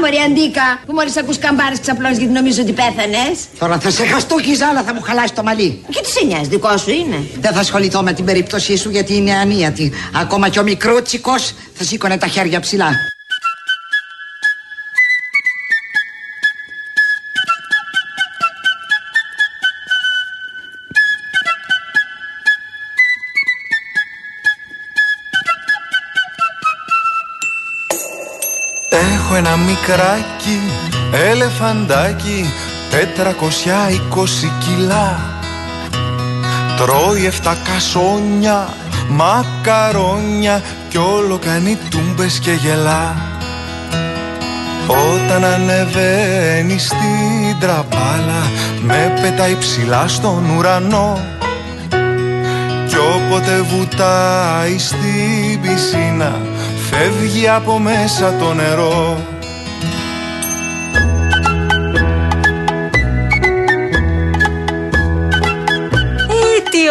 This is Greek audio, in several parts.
μωρή Αντίκα, που μόλις ακούς καμπάρες ξαπλώσει γιατί νομίζω ότι πέθανες. Τώρα θα σε χαστούκιζα, αλλά θα μου χαλάσεις το μαλλί. Και τι σε νοιάζει, δικό σου είναι; Δεν θα ασχοληθώ με την περίπτωσή σου γιατί είναι ανίατη. Ακόμα και ο μικρούτσικος θα σήκωνε τα χέρια ψηλά. Ένα μικράκι ελεφαντάκι 420 κιλά. Τρώει 7 κασόνια, μακαρόνια Κι όλο κάνει τούμπες και γελά. Όταν ανεβαίνει στην τραπάλα Με πετάει ψηλά στον ουρανό. Κι όποτε βουτάει στην πισίνα Φεύγει από μέσα το νερό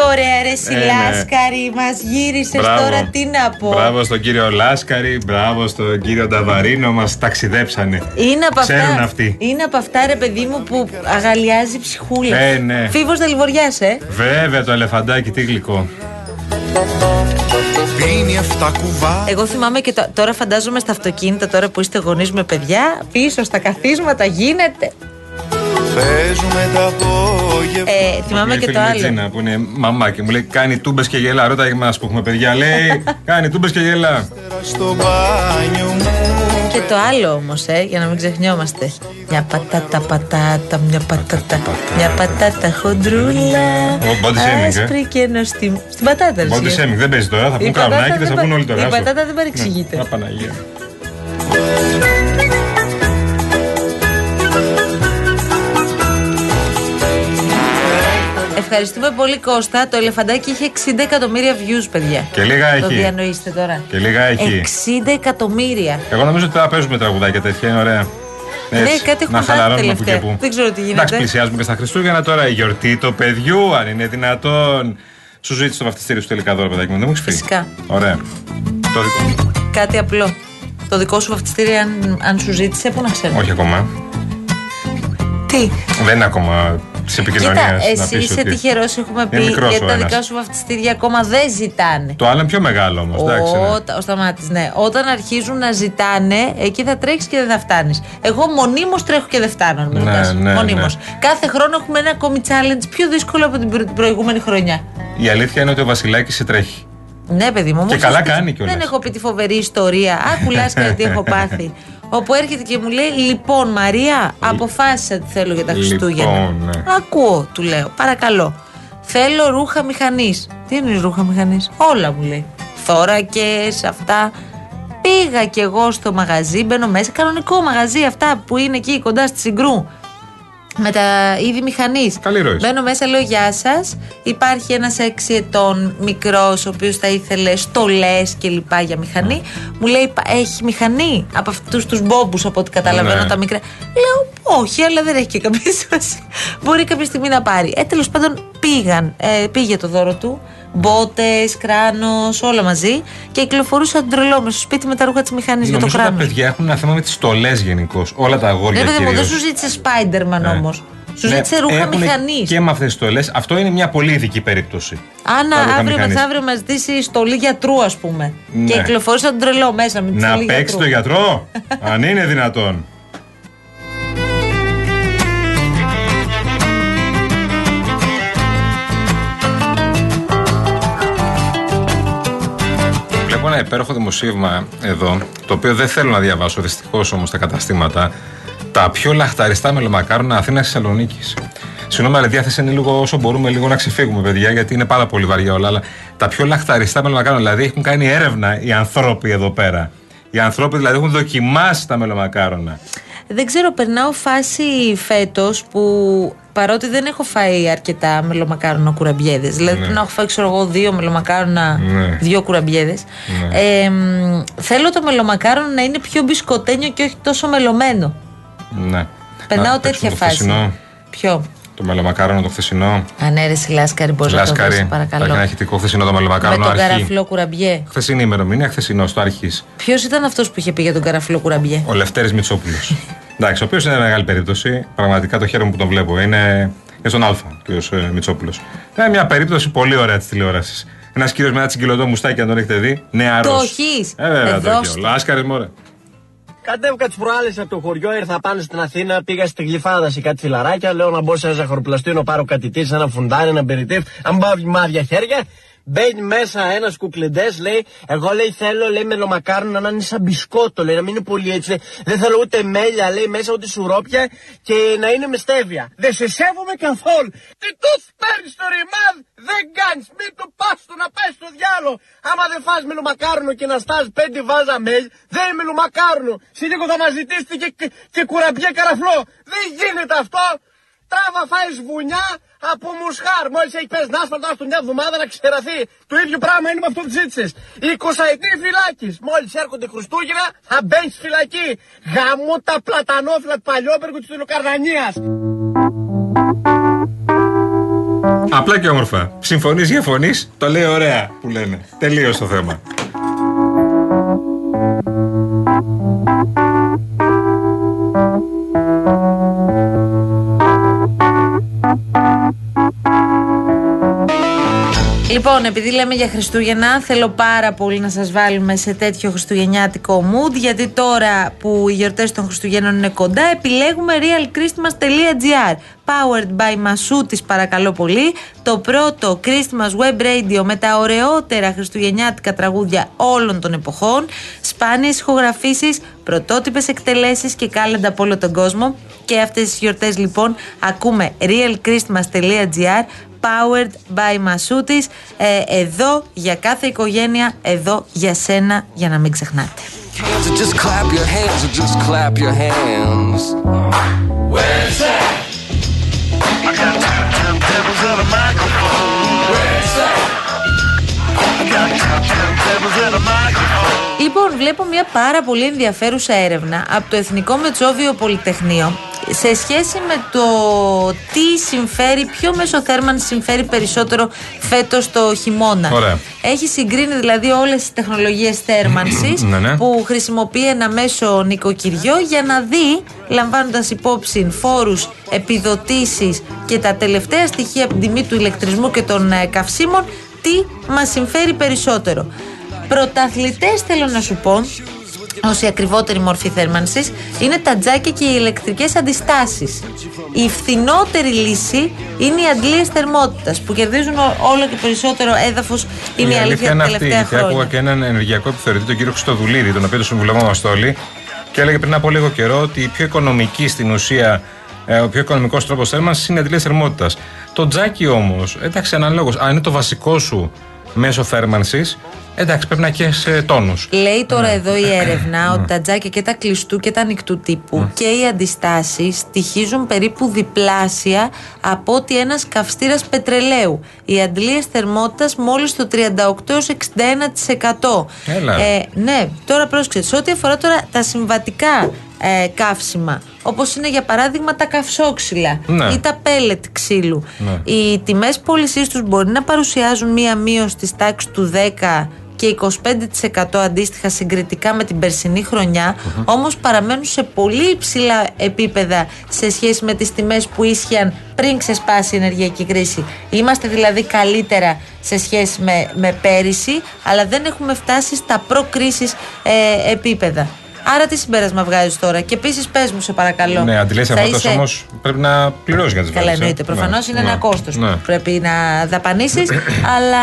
ωραία ρε εσύ Ε, ναι. Λάσκαρη Μας γύρισες Μπράβο. τώρα τι να πω Μπράβο στον κύριο Λάσκαρη, μπράβο στον κύριο Νταβαρίνο, μας ταξιδέψανε. είναι από, Ξέρουν αυτά, αυτοί. είναι από αυτά ρε παιδί μου που αγαλιάζει ψυχούλα Ε, ναι. Φίβος Δελιβοριάς ε Βέβαια το ελεφαντάκι, τι γλυκό. Πίνει 7 κουβά Εγώ θυμάμαι και το- τώρα φαντάζομαι στα αυτοκίνητα τώρα που είστε γονείς με παιδιά Πίσω στα καθίσματα γίνεται Παίζουμε τα απόγευμα ε, Θυμάμαι Μια και φίλη το μου, η άλλο Τζίνα, που είναι μαμά και μου λέει κάνει τούμπες και γελά. Ρώτα εμά που έχουμε παιδιά. Λέει κάνει τούμπες και γελά. στο μπάνιο μου Και το άλλο όμως, ε, για να μην ξεχνιόμαστε. Μια πατάτα, πατάτα, μια πατάτα. Μια πατάτα χοντρούλα. Ο body shaming, ε. Άσπρη και νοστιμ. Στην πατάτα, ρε, Body εσύ. shaming δεν παίζει τώρα. Θα Η πούν πατάτα κραουνάκι και δεν θα πα- πούν όλοι τώρα. η άσο. πατάτα δεν παρεξηγείται. Ναι, Ευχαριστούμε πολύ Κώστα. Το ελεφαντάκι είχε 60 εκατομμύρια views, παιδιά. Και λίγα Το έχει. διανοείστε τώρα. Και λίγα έχει. 60 εκατομμύρια. Εγώ νομίζω ότι θα παίζουμε τραγουδάκια τέτοια, είναι ωραία. Ναι, κάτι έχουν να κάνει χαλαρώνουμε που και τελευταία. που. Δεν ξέρω τι γίνεται. Εντάξει, πλησιάζουμε και στα Χριστούγεννα τώρα η γιορτή του παιδιού, αν είναι δυνατόν. Σου ζήτησε το βαφτιστήριο σου τελικά δώρο, παιδάκι μου. Δεν μου έχεις φύγει. Φυσικά. Ωραία. Το δικό μου. Κάτι απλό. Το δικό σου βαφτιστήρι, αν, αν σου ζήτησε, πού να ξέρω. Όχι ακόμα. Τι; Δεν είναι ακόμα της επικοινωνίας. Κοίτα, εσύ είσαι τυχερός, έχουμε πει. Είναι μικρός γιατί ο τα ένας. δικά σου βαφτιστήρια ακόμα δεν ζητάνε. Το άλλο είναι πιο μεγάλο όμως. Εντάξει. ναι. Όταν, ο Σταμάτης, ναι. Όταν αρχίζουν να ζητάνε, εκεί θα τρέξει και δεν θα φτάνεις. Εγώ μονίμως τρέχω και δεν φτάνω. αν με Ναι, ρωτάς. ναι, Μονίμως. ναι. Κάθε χρόνο έχουμε ένα ακόμη challenge πιο δύσκολο από την προ- προηγούμενη χρονιά. Η αλήθεια είναι ότι ο Βασιλάκης σε τρέχει. Ναι, παιδί μου. Και όμως καλά αυτή- κάνει κιόλας. Δεν έχω πει τη φοβερή ιστορία. Άκου λάσκα τι έχω πάθει. Όπου έρχεται και μου λέει: Λοιπόν, Μαρία, αποφάσισα τι θέλω για τα Λοιπόν, Χριστούγεννα. ναι. Ακούω, του λέω. Παρακαλώ. Θέλω ρούχα μηχανής. Τι είναι ρούχα μηχανής, Όλα μου λέει. Θώρακες, αυτά. Πήγα κι εγώ στο μαγαζί, μπαίνω μέσα. Κανονικό μαγαζί, αυτά που είναι εκεί κοντά στη Συγκρού. Με τα είδη μηχανής. Καλή ροή. Μπαίνω μέσα, λέω Γεια σας. Υπάρχει ένας 6 ετών μικρός, ο οποίος θα ήθελε στολές και λοιπά για μηχανή. Μου λέει «Πα- Έχει μηχανή από αυτούς τους μπόμπους, από ό,τι καταλαβαίνω Ναι. τα μικρά. Λέω Όχι, αλλά δεν έχει και καμία σημασία. Μπορεί κάποια στιγμή να πάρει. Ε, τέλος πάντων πήγαν. Ε, πήγε το δώρο του. Μπότες, κράνος, όλα μαζί. Και κυκλοφορούσα τρελό με στο σπίτι με τα ρούχα της μηχανής για το Νομίζω τα κράνος. παιδιά έχουν ένα θέμα με τις στολές γενικώς. Όλα τα αγόρια Ναι, παιδί μου, δεν κυρίως. σου ζήτησε Spider-Man Ναι. όμως. Σου Ναι, ζήτησε ρούχα έχουνε μηχανής. Και με αυτές τις στολές. Αυτό είναι μια πολύ ειδική περίπτωση. Αν Τα ρούχα αύριο μηχανής. μεθαύριο μας ζητήσει στολή γιατρού, ας πούμε. Ναι. Και κυκλοφορήσα τον τρελό μέσα με τη Να στολή παίξει γιατρού. το γιατρό, αν είναι δυνατόν. Ένα υπέροχο δημοσίευμα εδώ, το οποίο δεν θέλω να διαβάσω δυστυχώς όμως στα καταστήματα. Τα πιο λαχταριστά μελομακάρονα Αθήνα Θεσσαλονίκης. Συγγνώμη, αλλά η διάθεση είναι λίγο όσο μπορούμε λίγο να ξεφύγουμε, παιδιά, γιατί είναι πάρα πολύ βαριά όλα. Αλλά τα πιο λαχταριστά μελομακάρονα, δηλαδή έχουν κάνει έρευνα οι ανθρώποι εδώ πέρα. Οι ανθρώποι δηλαδή έχουν δοκιμάσει τα μελομακάρονα. Δεν ξέρω, περνάω φάση φέτος που παρότι δεν έχω φάει αρκετά μελομακάρονα κουραμπιέδες. Δηλαδή Ναι. πρέπει να έχω φάει, ξέρω εγώ, δύο μελομακάρονα, Ναι. δύο κουραμπιέδες. Ναι. Ε, μ, θέλω το μελομακάρονο να είναι πιο μπισκοτένιο και όχι τόσο μελωμένο. Ναι. Περνάω Να τέτοια παίξουμε το φάση. χθεσινό, Ποιο; Το μελομακάρονο το χθεσινό. Ανέρεση Λάσκαρη, μπορείς να το δώσει, Λάσκαρη. παρακαλώ. Έχει ένα ηχητικό χθεσινό το Με μελομακάρονο. τον αρχή. καραφλό κουραμπιέ. Χθεσινή ημερομηνία, χθεσινός στο αρχής. Ποιος ήταν αυτός που είχε πει για τον καραφλό κουραμπιέ; Ο Λευτέρης Μητσόπουλος. Εντάξει, ο οποίος είναι μεγάλη περίπτωση. Πραγματικά το χαίρομαι που τον βλέπω. Είναι, είναι στον Α, ο κ. Μητσόπουλος. Είναι μια περίπτωση πολύ ωραία της τηλεόρασης. Ένας κύριος με ένα τσιγκυλωτό μουστάκι, αν τον έχετε δει. Νεαρός. Το έχεις; Ε, βέβαια, Ε, το έχει δώστε. όλα. Άσκαρη, μωρέ. Κατέβηκα τις προάλλες από το χωριό, ήρθα πάνω στην Αθήνα, πήγα στη γλυφάδα σε κάτι φιλαράκια. Λέω να μπω σε ένα ζαχαροπλαστείο, να πάρω κάτι τύρι, ένα φουντάνι, ένα περιτύφ. Αν πάω μάδια χέρια, μπαίνει μέσα ένας κουκλεντές, λέει, Εγώ λέει θέλω, λέει μελομακάρονο να είναι σαν μπισκότο, λέει, να μην είναι πολύ έτσι. Δεν θέλω ούτε μέλια, λέει, μέσα ούτε σουρόπια και να είναι με στέβια. Δεν σε σέβομαι καθόλου. Τι τους παίρνεις το ρημάδ, δεν κάνεις, μην του πας του να πάει στο διάλο. Άμα δεν φας μελομακάρονο και να στάς πέντε βάζα μέλ, δεν είναι μελομακάρονο. Σε λίγο θα μας ζητήσετε και, και, και κουραμπιέ καραφλό. Δεν γίνεται αυτό. Τράβα φάεις βουνιά από μουσχάρ. Μόλις έχεις πέσει άσφαλτο, άστο μια εβδομάδα να ξεραθεί. Το ίδιο πράγμα είναι με αυτό που ζήτησες. 20 ετή φυλάκης. Μόλις έρχονται Χριστούγεννα θα μπαίνεις στη φυλακή. Γαμώ τα πλατανόφυλλα του Παλιόπεργου της Τηλοκαρδανίας. Απλά και όμορφα. Συμφωνείς, διαφωνείς, το λέει ωραία που λένε. Τελείω το θέμα. Λοιπόν, επειδή λέμε για Χριστούγεννα, θέλω πάρα πολύ να σας βάλουμε σε τέτοιο χριστουγεννιάτικο mood, γιατί τώρα που οι γιορτές των Χριστουγέννων είναι κοντά, επιλέγουμε realchristmas.gr. Powered by Masoutis, παρακαλώ πολύ. Το πρώτο Christmas Web Radio με τα ωραιότερα χριστουγεννιάτικα τραγούδια όλων των εποχών, σπάνιες ηχογραφήσεις, πρωτότυπες εκτελέσεις και κάλαντα από όλο τον κόσμο. Και αυτές τις γιορτές λοιπόν ακούμε realchristmas.gr Powered by Masoutis. Ε, εδώ για κάθε οικογένεια, εδώ για σένα, για να μην ξεχνάτε. hands or just clap your hands or just clap your hands. Λοιπόν, βλέπω μια πάρα πολύ ενδιαφέρουσα έρευνα από το Εθνικό Μετσόβιο Πολυτεχνείο σε σχέση με το τι συμφέρει, ποιο μεσοθέρμανση συμφέρει περισσότερο φέτος το χειμώνα. Ωραία. Έχει συγκρίνει δηλαδή όλες τις τεχνολογίες θέρμανσης Ναι, ναι. που χρησιμοποιεί ένα μέσο νοικοκυριό για να δει, λαμβάνοντας υπόψη φόρους, επιδοτήσεις και τα τελευταία στοιχεία από την τιμή του ηλεκτρισμού και των ε, καυσίμων, τι μας συμφέρει περισσότερο. Πρωταθλητές θέλω να σου πω, ως η ακριβότερη μορφή θέρμανσης, είναι τα τζάκια και οι ηλεκτρικές αντιστάσεις. Η φθηνότερη λύση είναι οι αντλίες θερμότητας που κερδίζουν ο- όλο και περισσότερο έδαφος, είναι η, αλήθεια, είναι τα αυτή. τελευταία Γιατί άκουγα χρόνια. και έναν ενεργειακό επιθεωρητή, τον κύριο Χρυστοδουλίδη, τον οποίο το συμβουλευόμαστε όλοι, και έλεγε πριν από λίγο καιρό ότι η πιο οικονομική στην ουσία, ε, ο πιο οικονομικός τρόπος θέρμανσης είναι αντιλίε θερμότητας. Το τζάκι όμως, εντάξει, αναλόγως, αν είναι το βασικό σου μέσο θέρμανσης, εντάξει, πρέπει να έχεις σε τόνους. Λέει τώρα εδώ η έρευνα ότι τα τζάκια και τα κλειστού και τα ανοιχτού τύπου και οι αντιστάσεις στοιχίζουν περίπου διπλάσια από ότι ένας καυστήρας πετρελαίου. Οι αντλίες θερμότητας μόλις το 38-61%. Έλα. Ε, ναι, τώρα πρόσεξε. Σε ό,τι αφορά τώρα τα συμβατικά ε, καύσιμα, όπως είναι για παράδειγμα τα καυσόξυλα Ναι. ή τα πέλετ ξύλου, Ναι. οι τιμές πώλησής τους μπορεί να παρουσιάζουν μία μείωση της τάξης του 10 και 25% αντίστοιχα συγκριτικά με την περσινή χρονιά, όμως παραμένουν σε πολύ υψηλά επίπεδα σε σχέση με τις τιμές που ίσχυαν πριν ξεσπάσει η ενεργειακή κρίση. Είμαστε δηλαδή καλύτερα σε σχέση με, με πέρυσι, αλλά δεν έχουμε φτάσει στα προ-κρίσης ε, επίπεδα. Άρα τι συμπέρασμα βγάζεις τώρα; Και επίσης πες μου, σε παρακαλώ. Ναι, αντιλίε θα θερμότητα είσαι- όμως πρέπει να πληρώσεις για τις Καλά, εννοείται. Προφανώς είναι ένα κόστος Ναι. που πρέπει να δαπανίσεις. αλλά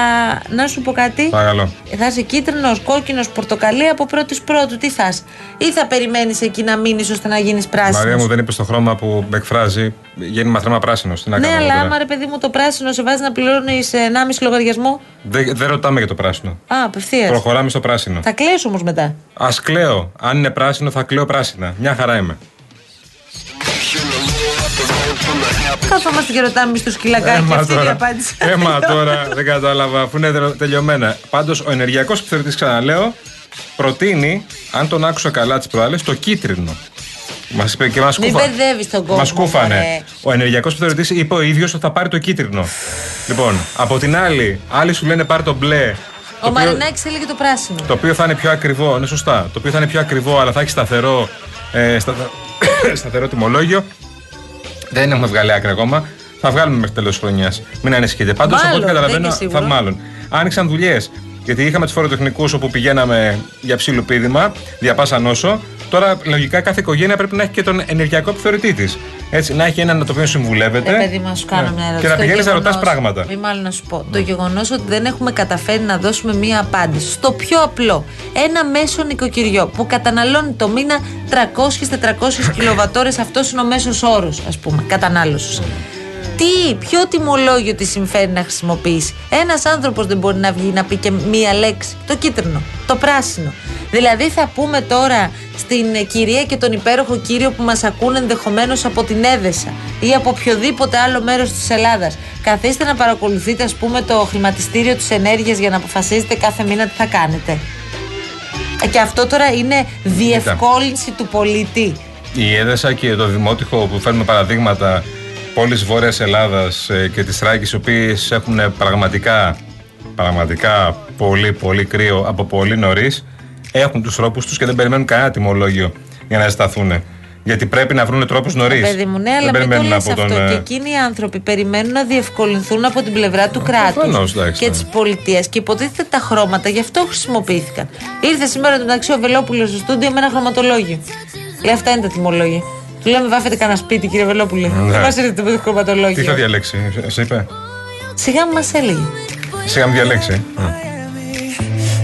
να σου πω κάτι. Παρακαλώ. Θα είσαι κίτρινος, κόκκινος, πορτοκαλί από πρώτης πρώτου. Τι θα είσαι; Ή θα περιμένεις εκεί να μείνεις ώστε να γίνεις πράσινος; Μαρία μου δεν είπες το χρώμα που με εκφράζει. Γίνει μαθρέμα πράσινο. Τι να Ναι, κάνω αλλά τώρα. άμα ρε παιδί μου το πράσινο σε βάζει να πληρώνει 1,5 λογαριασμό. Δεν, δεν ρωτάμε για το πράσινο. Α, απευθείας. Προχωράμε στο πράσινο. Θα κλαίσει όμως μετά. Α κλαίω. Αν είναι πράσινο, θα κλαίω πράσινα. Μια χαρά είμαι. Καθόμαστε και ρωτάμε στο σκυλακάκι. Έμα Αυτή είναι η τώρα. απάντηση. Έμα τώρα, δεν κατάλαβα, αφού είναι τελε- τελειωμένα. Πάντως, ο ενεργειακός επιθεωρητή, ξαναλέω, προτείνει, αν τον άκουσα καλά τις προάλλες, το κίτρινο. Μας είπε και μας Μην μπερδεύεις τον κόσμο. Μα κούφανε. μωρέ. Ο ενεργειακός επιθεωρητή είπε ο ίδιος ότι θα πάρει το κίτρινο. λοιπόν, από την άλλη, άλλοι σου λένε πάρει το μπλε. το Ο οποίο- Μαρινάκης έλεγε το πράσινο. Το οποίο θα είναι πιο ακριβό, ναι, σωστά. Το οποίο θα είναι πιο ακριβό, αλλά θα έχει σταθερό, ε, σταθε- σταθερό τιμολόγιο. Δεν έχουμε βγάλει άκρη ακόμα. Θα βγάλουμε μέχρι τέλος τη χρονιάς. Μην ανησυχείτε. Πάντως, από Μάλλον, ό,τι δεν καταλαβαίνω, είναι θα σίγουρο. μάλλον. Άνοιξαν δουλειές. Γιατί είχαμε τους φοροτεχνικούς όπου πηγαίναμε για ψήλου πίδημα, διαπάσα νόσο. Τώρα, λογικά, κάθε οικογένεια πρέπει να έχει και τον ενεργειακό επιθεωρητή της. Έτσι, να έχει έναν το οποίο συμβουλεύεται. Ε, παιδί, μα σου κάνω Ναι. μια ερώτηση. Και να Το πηγαίνεις να ρωτάς γεγονός- πράγματα. Μη μάλλον να σου πω. Το γεγονός ότι δεν έχουμε καταφέρει να δώσουμε μία απάντηση στο πιο απλό. Ένα μέσο νοικοκυριό που καταναλώνει το μήνα 300-400 κιλοβατόρες, αυτός είναι ο μέσος όρος, ας πούμε, κατανάλωσης. Τι, ποιο τιμολόγιο τη συμφέρει να χρησιμοποιήσει; Ένας άνθρωπος δεν μπορεί να βγει να πει και μία λέξη. Το κίτρινο, το πράσινο. Δηλαδή θα πούμε τώρα στην ε, κυρία και τον υπέροχο κύριο που μας ακούν ενδεχομένως από την Έδεσα ή από οποιοδήποτε άλλο μέρος της Ελλάδας. Καθίστε να παρακολουθείτε ας πούμε το χρηματιστήριο της ενέργειας για να αποφασίζετε κάθε μήνα τι θα κάνετε. Ε, Και αυτό τώρα είναι διευκόλυνση του πολίτη. Η Έδεσα και το Δημότυχο που φέρνουμε παραδείγματα πόλεις Βόρειας Ελλάδας ε, και της Θράκης οι οποίες έχουν πραγματικά, πραγματικά πολύ πολύ κρύο από πολύ νωρίς, έχουν τους τρόπους τους και δεν περιμένουν κανένα τιμολόγιο για να ζεσταθούν. Γιατί πρέπει να βρουν τρόπους νωρίς. Παιδί μου, ναι, αλλά μην το λες αυτό. Και εκείνοι οι άνθρωποι περιμένουν να διευκολυνθούν από την πλευρά του κράτους προφανώς, εντάξει, και ναι. τη πολιτείας. Και υποτίθεται τα χρώματα γι' αυτό χρησιμοποιήθηκαν. Ήρθε σήμερα τον ταξί ο Βελόπουλος στο στούντιο με ένα χρωματολόγιο. Λέει αυτά είναι τα τιμολόγια. Του λέμε βάφετε κανένα σπίτι, κύριε Βελόπουλε. Ναι. Δεν μας ήρθε το χρωματολόγιο. Τι θα διαλέξει, σε είπε; Σιγά μου μας έλεγε. Σιγά μου διαλέξει.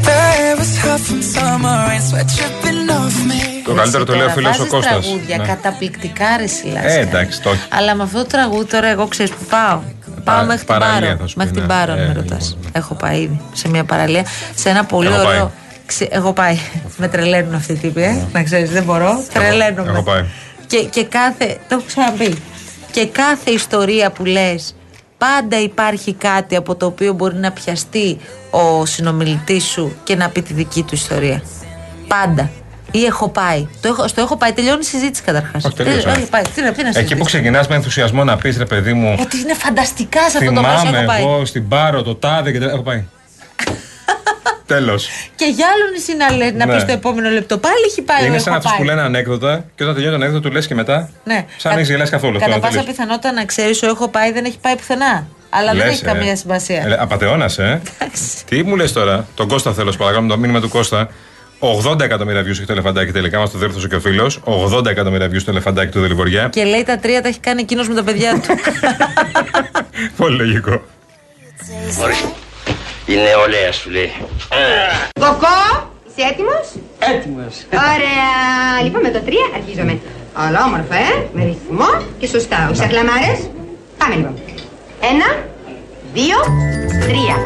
There was hot from summer rain, sweat dripping off me. Το καλύτερο το λέει ο φίλος ο Κώστας. τραγούδια Ναι. καταπληκτικά ρε Σιλάσκα. Ε, εντάξει, το όχι. Αλλά με αυτό το τραγούδι τώρα εγώ ξέρεις που πάω. Πάω μέχρι την παραλία Πάρο. θα σου πει, Μέχρι την ναι. Πάρο, αν Ε, με ρωτά. λοιπόν, ναι. Έχω πάει ήδη σε μια παραλία. Σε ένα πολύ Έχω ωραίο. πάει. Ξε- Εγώ πάει. με τρελαίνουν αυτοί οι τύποι, ε. Να ξέρεις, δεν μπορώ. Τρελαίνομαι. έχω πάει. Και, και κάθε. Το έχω ξαναπεί. Και κάθε ιστορία που λες, πάντα υπάρχει κάτι από το οποίο μπορεί να πιαστεί ο συνομιλητής σου και να πει τη δική του ιστορία. Πάντα. Ή έχω πάει. Το έχω, στο έχω πάει, τελειώνει η συζήτηση καταρχάς. Όχι, τελείωσε. Έχει πάει. Τι, να- τι να Εκεί που συζητήσει. ξεκινάς με ενθουσιασμό να πεις ρε παιδί μου. Ότι είναι φανταστικά σε αυτό το μέσο Θυμάμαι έχω πάει. εγώ στην Πάρο το τάδε και τελ- έχω πάει. Τέλος. Και για άλλο νησί να, λέ, να Ναι. πεις το επόμενο λεπτό. Πάλι έχει πάει. Είναι έχω σαν αυτού πάει. που λένε ανέκδοτα και όταν τελειώνει το ανέκδοτο του λες και μετά. Ναι. Σαν να έχει γελάσει καθόλου. Κατά Αυτό, πάσα τελείωσε. πιθανότητα να ξέρεις, ο έχω πάει δεν έχει πάει πουθενά. Αλλά δεν Λες, έχει ε. καμία σημασία. Ε, Απατεώνα, ε. Εντάξει. Τι μου λες τώρα, τον Κώστα θέλω, σου παρακαλώ, το μήνυμα του Κώστα. 80 εκατομμύρια views έχει το ελεφαντάκι τελικά, μας το διόρθωσε και ο φίλος. 80 εκατομμύρια views το ελεφαντάκι του Δελιβοριά. Και λέει τα τρία τα έχει κάνει εκείνος με τα παιδιά του. Πολύ λογικό. Η νεολαία σου λέει. Κοκό, είσαι έτοιμος; Έτοιμος. Ωραία. Λοιπόν, με το 3 αρχίζουμε. Αλλά όμορφα, ε, με ρυθμό και σωστά. Όχι σαχλαμάρες. Πάμε λοιπόν. Ένα, δύο, τρία.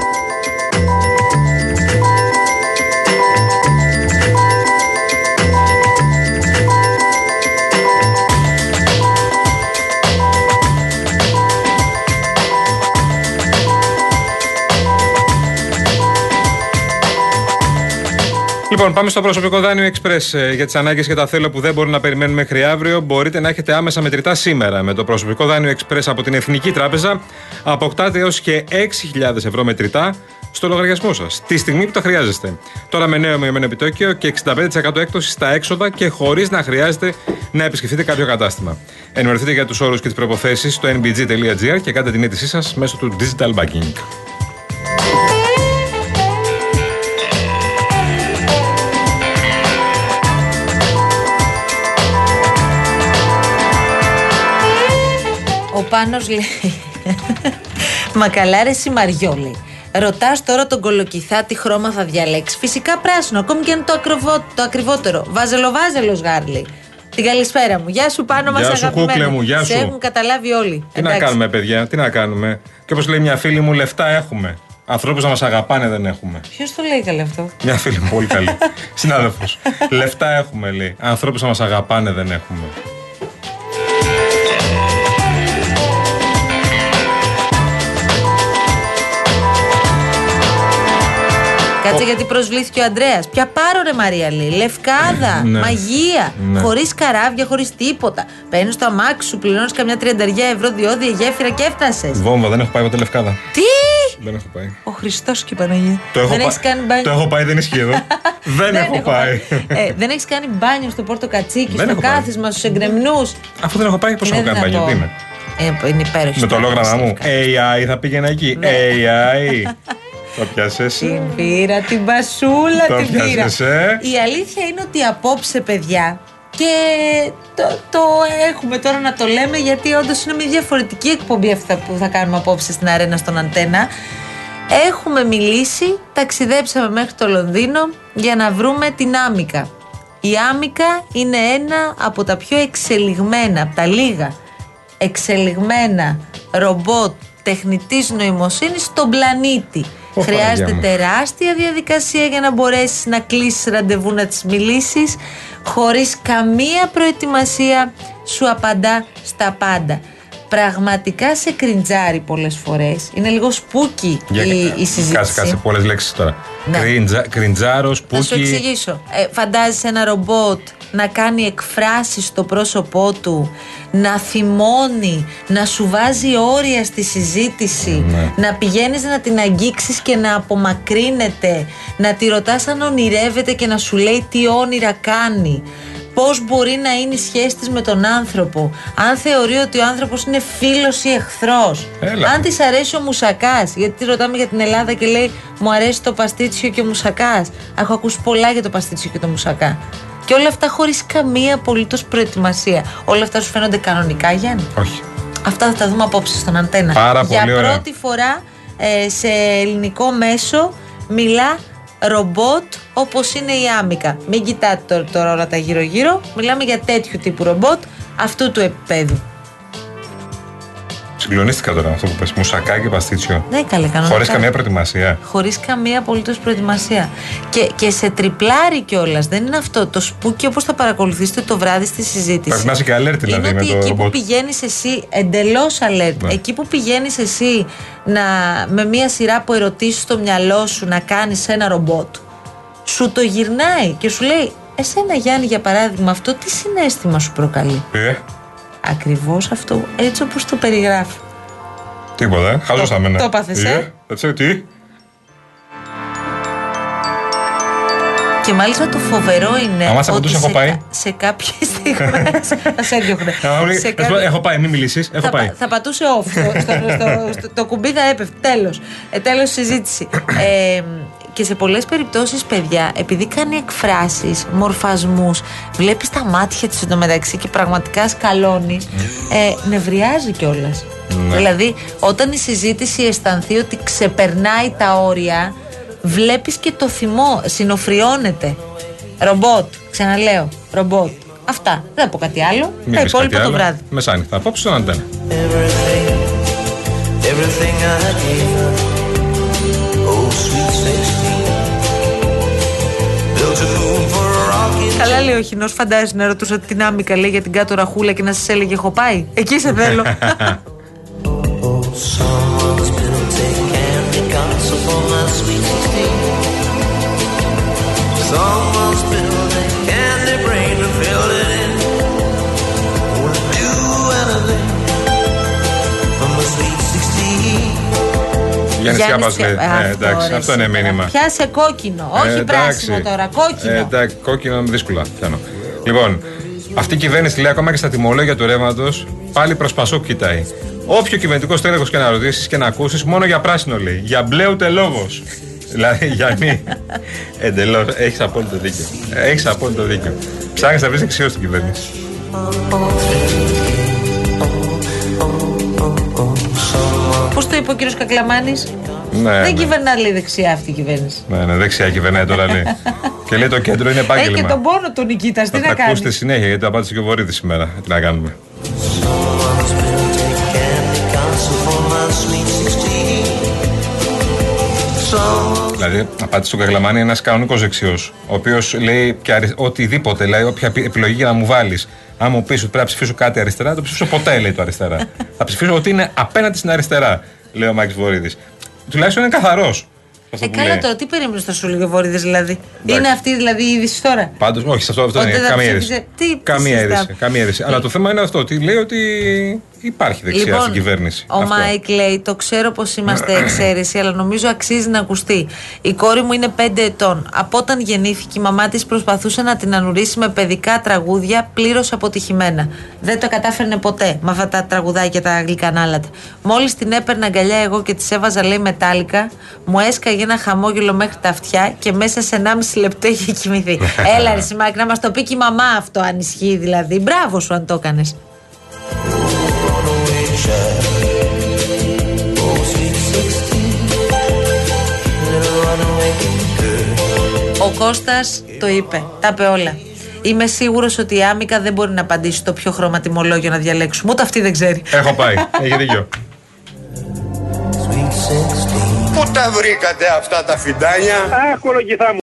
Λοιπόν, πάμε στο προσωπικό δάνειο Express. Ε, Για τις ανάγκες και τα θέλω που δεν μπορούν να περιμένουν μέχρι αύριο, μπορείτε να έχετε άμεσα μετρητά σήμερα. Με το προσωπικό δάνειο Express από την Εθνική Τράπεζα, αποκτάτε έως και 6.000 ευρώ μετρητά στο λογαριασμό σας. Τη στιγμή που τα χρειάζεστε. Τώρα με νέο μειωμένο επιτόκιο και 65% έκπτωση στα έξοδα και χωρίς να χρειάζεται να επισκεφτείτε κάποιο κατάστημα. Ενημερωθείτε για τους όρους και τις προποθέσει στο nbg.gr και κάντε την αίτησή σας μέσω του Digital Banking. Πάνος λέει. Μα καλά, ρε Σιμαριό, λέει. Ρωτάς τώρα τον κολοκυθά τι χρώμα θα διαλέξει. Φυσικά πράσινο, ακόμη και αν είναι το, ακριβό, το ακριβότερο. Βάζελο, βάζελος, Γάρλι. Την καλησπέρα μου. Γεια σου, πάνω μας Γεια σου, αγαπημένο. κούκλε μου, γεια Σε σου. έχουν καταλάβει όλοι. Τι να κάνουμε, παιδιά, τι να κάνουμε. Και όπως λέει μια φίλη μου, λεφτά έχουμε. Ανθρώπους να μας αγαπάνε δεν έχουμε. Ποιος το λέει καλέ αυτό; Μια φίλη μου, πολύ καλή. Συνάδελφος. λεφτά έχουμε, λέει. Ανθρώπους να μας αγαπάνε δεν έχουμε. Γιατί προσβλήθηκε ο Αντρέα. Ποια πάρω ρε Μαρία λέει. Λευκάδα, Ναι. μαγεία. Ναι. Χωρίς καράβια, χωρίς τίποτα. Παίρνεις το αμάξι σου, πληρώνεις καμιά τριανταριά ευρώ διόδια γέφυρα και έφτασες. Βόμβα, δεν έχω πάει ποτέ λευκάδα. Τι! Δεν έχω πάει. Ο Χριστός και η Παναγία. Το έχω δεν πα- έχεις κάνει μπάνιο; Το έχω πάει, δεν ισχύει εδώ. δεν έχω πάει. ε, δεν έχεις κάνει μπάνιο στο Πόρτο Κατσίκι, Δεν στο έχω πάει. κάθισμα, στους εγκρεμνούς; Αφού δεν έχω πάει, πώς έχω κάνει μπάνιο, τι είναι; Ε, είναι υπέροχη. Με το ιστορία, λόγραμμα μου. φυσικά. AI θα πήγαινα εκεί. Ναι. AI. Το πιάσες. Την πήρα, την μπασούλα Το την πήρα. πιάσες, ε. Η αλήθεια είναι ότι απόψε, παιδιά, και το, το έχουμε τώρα να το λέμε γιατί όντως είναι μια διαφορετική εκπομπή αυτά που θα κάνουμε απόψε στην αρένα στον Αντένα. Έχουμε μιλήσει, ταξιδέψαμε μέχρι το Λονδίνο για να βρούμε την Άμικα. Η Άμικα είναι ένα από τα πιο εξελιγμένα, από τα λίγα εξελιγμένα ρομπότ τεχνητής νοημοσύνης στον πλανήτη. Ω, Χρειάζεται Παναγία μου. τεράστια διαδικασία για να μπορέσεις να κλείσεις ραντεβού να της μιλήσεις χωρίς καμία προετοιμασία σου απαντά στα πάντα. Πραγματικά σε κριντζάρει πολλές φορές. Είναι λίγο spooky η, η συζήτηση. Κάτσε, κάτσε πολλές λέξεις τώρα. Ναι. Κριντζα- Κριντζάρο, Να σου spooky. εξηγήσω. Ε, φαντάζεσαι ένα ρομπότ να κάνει εκφράσεις στο πρόσωπό του, να θυμώνει, να σου βάζει όρια στη συζήτηση, Ναι. να πηγαίνεις να την αγγίξεις και να απομακρύνεται, να τη ρωτάς αν ονειρεύεται και να σου λέει τι όνειρα κάνει. Πώς μπορεί να είναι η σχέση της με τον άνθρωπο, αν θεωρεί ότι ο άνθρωπος είναι φίλος ή εχθρός, Έλα. αν της αρέσει ο μουσακάς. Γιατί τη ρωτάμε για την Ελλάδα και λέει Μου αρέσει το παστίτσιο και ο μουσακάς. Έχω ακούσει πολλά για το παστίτσιο και το μουσακά. Και όλα αυτά χωρίς καμία απολύτως προετοιμασία. Όλα αυτά σου φαίνονται κανονικά, Γιάννη; Όχι. Αυτά θα τα δούμε απόψε στον Αντένα. Πάρα Για πολύ ωραία. πρώτη φορά ε, σε ελληνικό μέσο μιλά ρομπότ όπως είναι η Άμικα. Μην κοιτάτε τώρα, τώρα όλα τα γύρω-γύρω. Μιλάμε για τέτοιου τύπου ρομπότ αυτού του επίπεδου. Συγκλονίστηκα τώρα με αυτό που πες. Μουσακά και παστίτσιο. Ναι, καλέ, κανονικά. Χωρίς καμία προετοιμασία. Χωρίς καμία απολύτως προετοιμασία. Και, και σε ντριμπλάρει κιόλας. Δεν είναι αυτό. Το spooky όπως θα παρακολουθήσετε το βράδυ στη συζήτηση. Πρέπει να είσαι και alert δηλαδή είναι με ότι το εκεί που ρομπότ. πηγαίνεις εσύ, εντελώς alert, Ναι. εκεί που πηγαίνεις εσύ να, με μία σειρά από ερωτήσεις στο μυαλό σου να κάνεις ένα ρομπότ, σου το γυρνάει και σου λέει, Εσένα Γιάννη, για παράδειγμα, αυτό τι συναίσθημα σου προκαλεί; Ε, Ακριβώς αυτό, έτσι όπως το περιγράφει. τίποτα. ε. Χάζω στα μένα. το έπαθες, ε; Δεν ξέρω τι; Και μάλιστα το φοβερό είναι. Άμα σε ότι απαντούσε, έχω σε, πάει. κα- σε κάποιες στιγμέ. θα σε έδιωχνε. Να μου λέει, Σε «Να σου πω, κάποιες- Έχω πάει, μην μιλήσεις. Έχω θα, πάει. πα- θα πατούσε off. Στο, στο, στο- στο- το κουμπί θα έπεφτε. Τέλος. Ε, Τέλος συζήτηση. Ε, και σε πολλές περιπτώσεις, παιδιά, επειδή κάνει εκφράσεις, μορφασμούς, βλέπεις τα μάτια της εντωμεταξύ και πραγματικά σκαλώνεις, ε, νευριάζει κιόλας. Ναι. Δηλαδή, όταν η συζήτηση αισθανθεί ότι ξεπερνάει τα όρια, βλέπεις και το θυμό, συνοφριώνεται. Ρομπότ, ξαναλέω, ρομπότ. Αυτά. Δεν θα πω κάτι άλλο. Μην τα πεις κάτι υπόλοιπα το άλλο. βράδυ. Μεσάνυχτα. Απόψε στον αντένα. Everything, everything I gave her. Oh, sweet Καλά λέει ο Χινός, φαντάζεσαι να ρωτούσα την άμυκα λέει για την κάτω ραχούλα και να σας έλεγε έχω πάει. Εκεί σε θέλω. Oh, someone's Γιάννης Γιάννης Σιάπας λέει. Σιάπας. Ε, εντάξει, ρε, αυτό είναι σήμερα. μήνυμα. Πιάσε κόκκινο, όχι Ε, πράσινο εντάξει. τώρα, κόκκινο. Ε, εντάξει, κόκκινο δύσκολα. Πιάνω. Λοιπόν, αυτή η κυβέρνηση λέει ακόμα και στα τιμολόγια του ρεύματος πάλι προς Πασόκ κοιτάει. Όποιο κυβερνητικός τέλεχο και να ρωτήσεις και να ακούσεις, μόνο για πράσινο λέει. Για μπλε ούτε λόγος. δηλαδή, Γιάννη, εντελώς. Έχεις απόλυτο δίκιο. Έχεις απόλυτο δίκιο. Ψάχνεις να βρεις εξίω στην κυβέρνηση. Το είπε ο κύριος Κακλαμάνης. Ναι, Δεν ναι. κυβερνά λέει δεξιά αυτή η κυβέρνηση. Ναι, ναι, δεξιά κυβερνάει τώρα λέει. και λέει το κέντρο είναι Έχει και επάγγελμα. τον πόνο του Νικήτας, τι Θα να τα κάνεις; ακούσετε συνέχεια γιατί το απάντησε και ο Βορύδη σήμερα. Τι να κάνουμε. Someone's built a candy castle for my sweet 16. Someone Δηλαδή, απάντησε στον Καγλαμάνη ένας κανονικός δεξιός, ο οποίος λέει και αρι... οτιδήποτε, δηλαδή, όποια πι- επιλογή και να μου βάλεις. Αν μου πεις ότι πρέπει να ψηφίσω κάτι αριστερά, δεν το ψηφίσω ποτέ, λέει το αριστερά. θα ψηφίσω ότι είναι απέναντι στην αριστερά, λέει ο Μάκης Βορίδης. Τουλάχιστον είναι καθαρός. Αυτό Ε, που καλά λέει. τώρα, τι περίμενε στο Σουλγεβόριδε δηλαδή; Εντάξει. Είναι αυτή δηλαδή η είδηση τώρα; Πάντως, όχι, σε αυτό, αυτό Ότι δεν είναι δεν καμία ψήφιζε. είδηση. Τι- τι καμία συζητάμε. είδηση. Καμία είδηση. Αλλά το θέμα είναι αυτό, ότι λέει ότι υπάρχει δεξιά στην κυβέρνηση. Λοιπόν, ο Αυτό. Μάικ λέει: Το ξέρω πως είμαστε εξαίρεση, αλλά νομίζω αξίζει να ακουστεί. Η κόρη μου είναι 5 ετών. Από όταν γεννήθηκε, η μαμά της προσπαθούσε να την νανουρίσει με παιδικά τραγούδια πλήρως αποτυχημένα. Δεν το κατάφερνε ποτέ με αυτά τα τραγουδάκια τα γλυκανάλατα. Μόλις την έπαιρνα αγκαλιά εγώ και της έβαζα, λέει, μετάλλικα, μου έσκαγε ένα χαμόγελο μέχρι τα αυτιά και μέσα σε 1,5 λεπτό είχε κοιμηθεί. Έλα, ρε Σιμάκ, να μας το πει και η μαμά αυτό, αν ισχύει δηλαδή. Μπράβο σου αν το έκανες. Ο Κώστας το είπε. Τα είπε όλα. Είμαι σίγουρος ότι η Άμικα δεν μπορεί να απαντήσει το πιο χρωματιμολόγιο να διαλέξουμε. Ούτε αυτή δεν ξέρει. Έχω πάει. Έχει δίκιο. Πού τα βρήκατε αυτά τα φιντάνια; Αχ, κολογηθά μου.